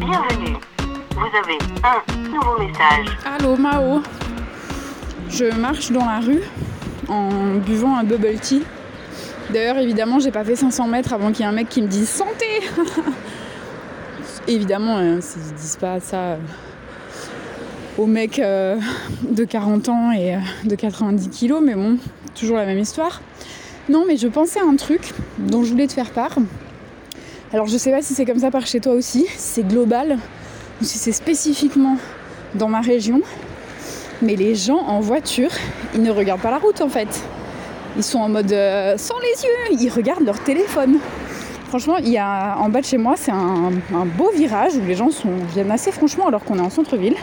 Bienvenue. Vous avez un nouveau message. Allô Mao. Je marche dans la rue en buvant un bubble tea. D'ailleurs, évidemment, j'ai pas fait 500 mètres avant qu'il y ait un mec qui me dise santé. évidemment, hein, ils disent pas ça euh, aux mecs euh, de 40 ans et euh, de 90 kilos, mais bon, toujours la même histoire. Non, mais je pensais à un truc dont je voulais te faire part. Alors, je sais pas si c'est comme ça par chez toi aussi, si c'est global ou si c'est spécifiquement dans ma région. Mais les gens en voiture, ils ne regardent pas la route en fait. Ils sont en mode euh, sans les yeux, ils regardent leur téléphone. Franchement, il y a en bas de chez moi, c'est un, beau virage où les gens viennent assez franchement alors qu'on est en centre-ville.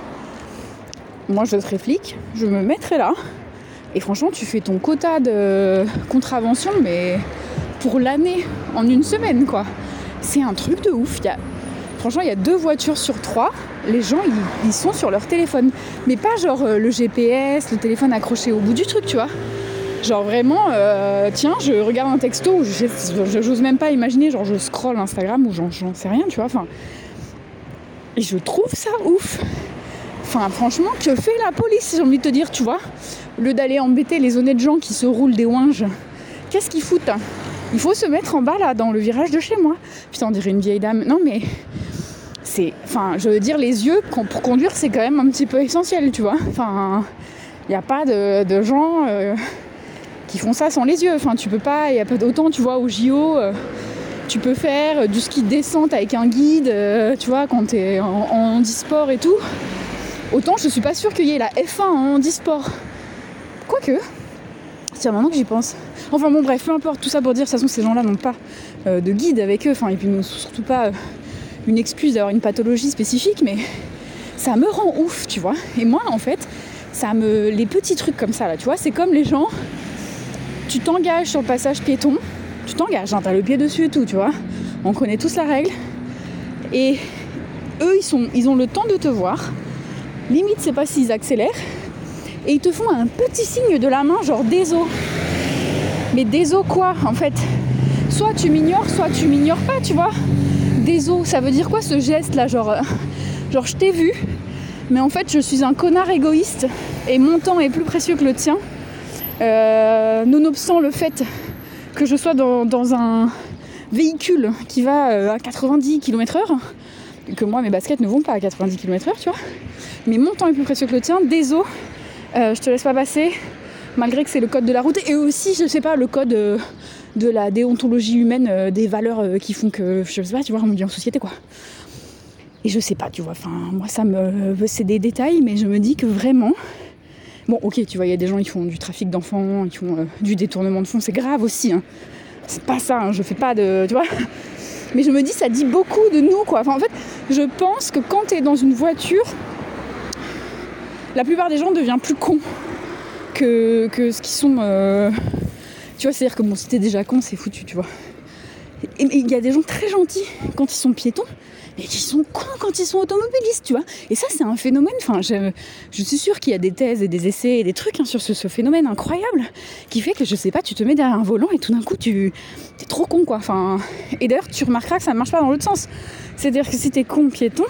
Moi, je serais flic, je me mettrais là. Et franchement, tu fais ton quota de contravention, mais pour l'année, en une semaine, quoi. C'est un truc de ouf. Franchement, il y a deux voitures sur trois. Les gens, ils, sont sur leur téléphone. Mais pas genre euh, le GPS, le téléphone accroché au bout du truc, tu vois. Genre vraiment, euh, tiens, je regarde un texto, j'ose même pas imaginer, genre je scroll Instagram ou j'en j'en sais rien, tu vois. Enfin, et je trouve ça ouf. Enfin, franchement, que fait la police, j'ai envie de te dire, tu vois Au lieu d'aller embêter les honnêtes gens qui se roulent des ouinges, qu'est-ce qu'ils foutent hein? Il faut se mettre en bas là, dans le virage de chez moi. Putain, on dirait une vieille dame. Non, mais c'est. Enfin, je veux dire, les yeux, pour conduire, c'est quand même un petit peu essentiel, tu vois Enfin, il n'y a pas de, gens euh, qui font ça sans les yeux. Enfin, tu peux pas. Il y tu vois, au JO. euh, tu peux faire du ski de descente avec un guide, euh, tu vois, quand tu es en, en handisport et tout. Autant je suis pas sûre qu'il y ait la F1 en handisport. Quoique, tiens, maintenant que j'y pense. Enfin bon, bref, peu importe, tout ça pour dire, de toute façon, ces gens-là n'ont pas euh, de guide avec eux, enfin, et puis n'ont surtout pas euh, une excuse d'avoir une pathologie spécifique, mais ça me rend ouf, tu vois. Et moi, en fait, ça me. Les petits trucs comme ça, là, tu vois, c'est comme les gens. Tu t'engages sur le passage piéton, tu t'engages, hein, t'as le pied dessus et tout, tu vois. On connaît tous la règle. Et eux, ils, sont, ils ont le temps de te voir. Limite, c'est pas s'ils accélèrent. Et ils te font un petit signe de la main, genre déso. Mais déso quoi, en fait? Soit tu m'ignores, soit tu m'ignores pas, tu vois. Déso, ça veut dire quoi ce geste là Genre, euh, genre je t'ai vu, mais en fait je suis un connard égoïste et mon temps est plus précieux que le tien. Euh, nonobstant le fait que je sois dans, dans un véhicule qui va euh, à 90 km/h, que moi mes baskets ne vont pas à 90 km/h, tu vois. Mais mon temps est plus précieux que le tien, désolé, euh, je te laisse pas passer, malgré que c'est le code de la route et aussi, je sais pas, le code euh, de la déontologie humaine, euh, des valeurs qui font que, je sais pas, tu vois, on dit en société quoi. Et je sais pas, tu vois, enfin, moi ça me. C'est des détails, mais je me dis que vraiment. Bon, ok, tu vois, il y a des gens qui font du trafic d'enfants, qui font du détournement de fonds, c'est grave aussi, hein. C'est pas ça, hein, je fais pas de. Tu vois Mais je me dis, ça dit beaucoup de nous, quoi. Enfin, en fait, je pense que quand t'es dans une voiture, la plupart des gens deviennent plus cons que, que ce qu'ils sont. euh, Tu vois, c'est-à-dire que bon, si t'es déjà con, c'est foutu, tu vois. Et il y a des gens très gentils quand ils sont piétons, et qui sont cons quand ils sont automobilistes, tu vois. Et ça, c'est un phénomène. Enfin, je, suis sûre qu'il y a des thèses et des essais et des trucs hein, sur ce, ce phénomène incroyable qui fait que je sais pas, tu te mets derrière un volant et tout d'un coup, tu es trop con, quoi. Enfin, et d'ailleurs, tu remarqueras que ça ne marche pas dans l'autre sens. C'est-à-dire que si t'es con piéton,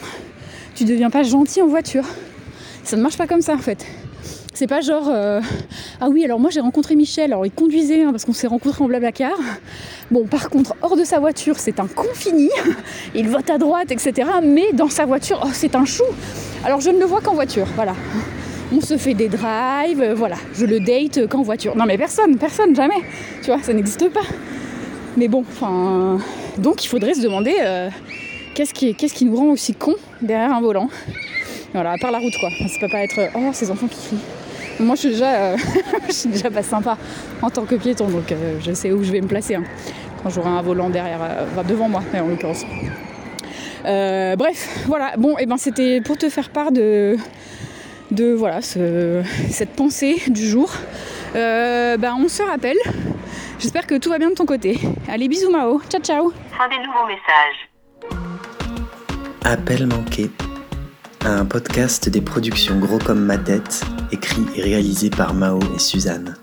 tu deviens pas gentil en voiture. Ça ne marche pas comme ça, en fait. C'est pas genre euh, ah oui alors moi j'ai rencontré Michel. Alors il conduisait hein, parce qu'on s'est rencontrés en blablacar. Bon par contre hors de sa voiture c'est un con fini il vote à droite etc mais dans sa voiture oh, c'est un chou. Alors je ne le vois qu'en voiture voilà. On se fait des drives euh, voilà. Je le date qu'en voiture. Non mais personne personne jamais. Tu vois ça n'existe pas. Mais bon enfin donc il faudrait se demander euh, qu'est-ce qui, qu'est-ce qui nous rend aussi cons derrière un volant? Voilà, à part la route quoi. Ça peut pas être oh ces enfants qui crient. Moi je suis déjà, euh, je suis déjà pas sympa en tant que piéton, donc euh, je sais où je vais me placer hein, quand j'aurai un volant derrière, euh, enfin devant moi en l'occurrence. Euh, bref, voilà. Bon, et ben c'était pour te faire part de, de voilà ce- cette pensée du jour. Euh, ben on se rappelle. J'espère que tout va bien de ton côté. Allez bisous Mao, ciao ciao. Fin des nouveaux messages. Appel manqué. Un podcast des productions Gros comme ma tête, écrit et réalisé par Mao et Suzanne.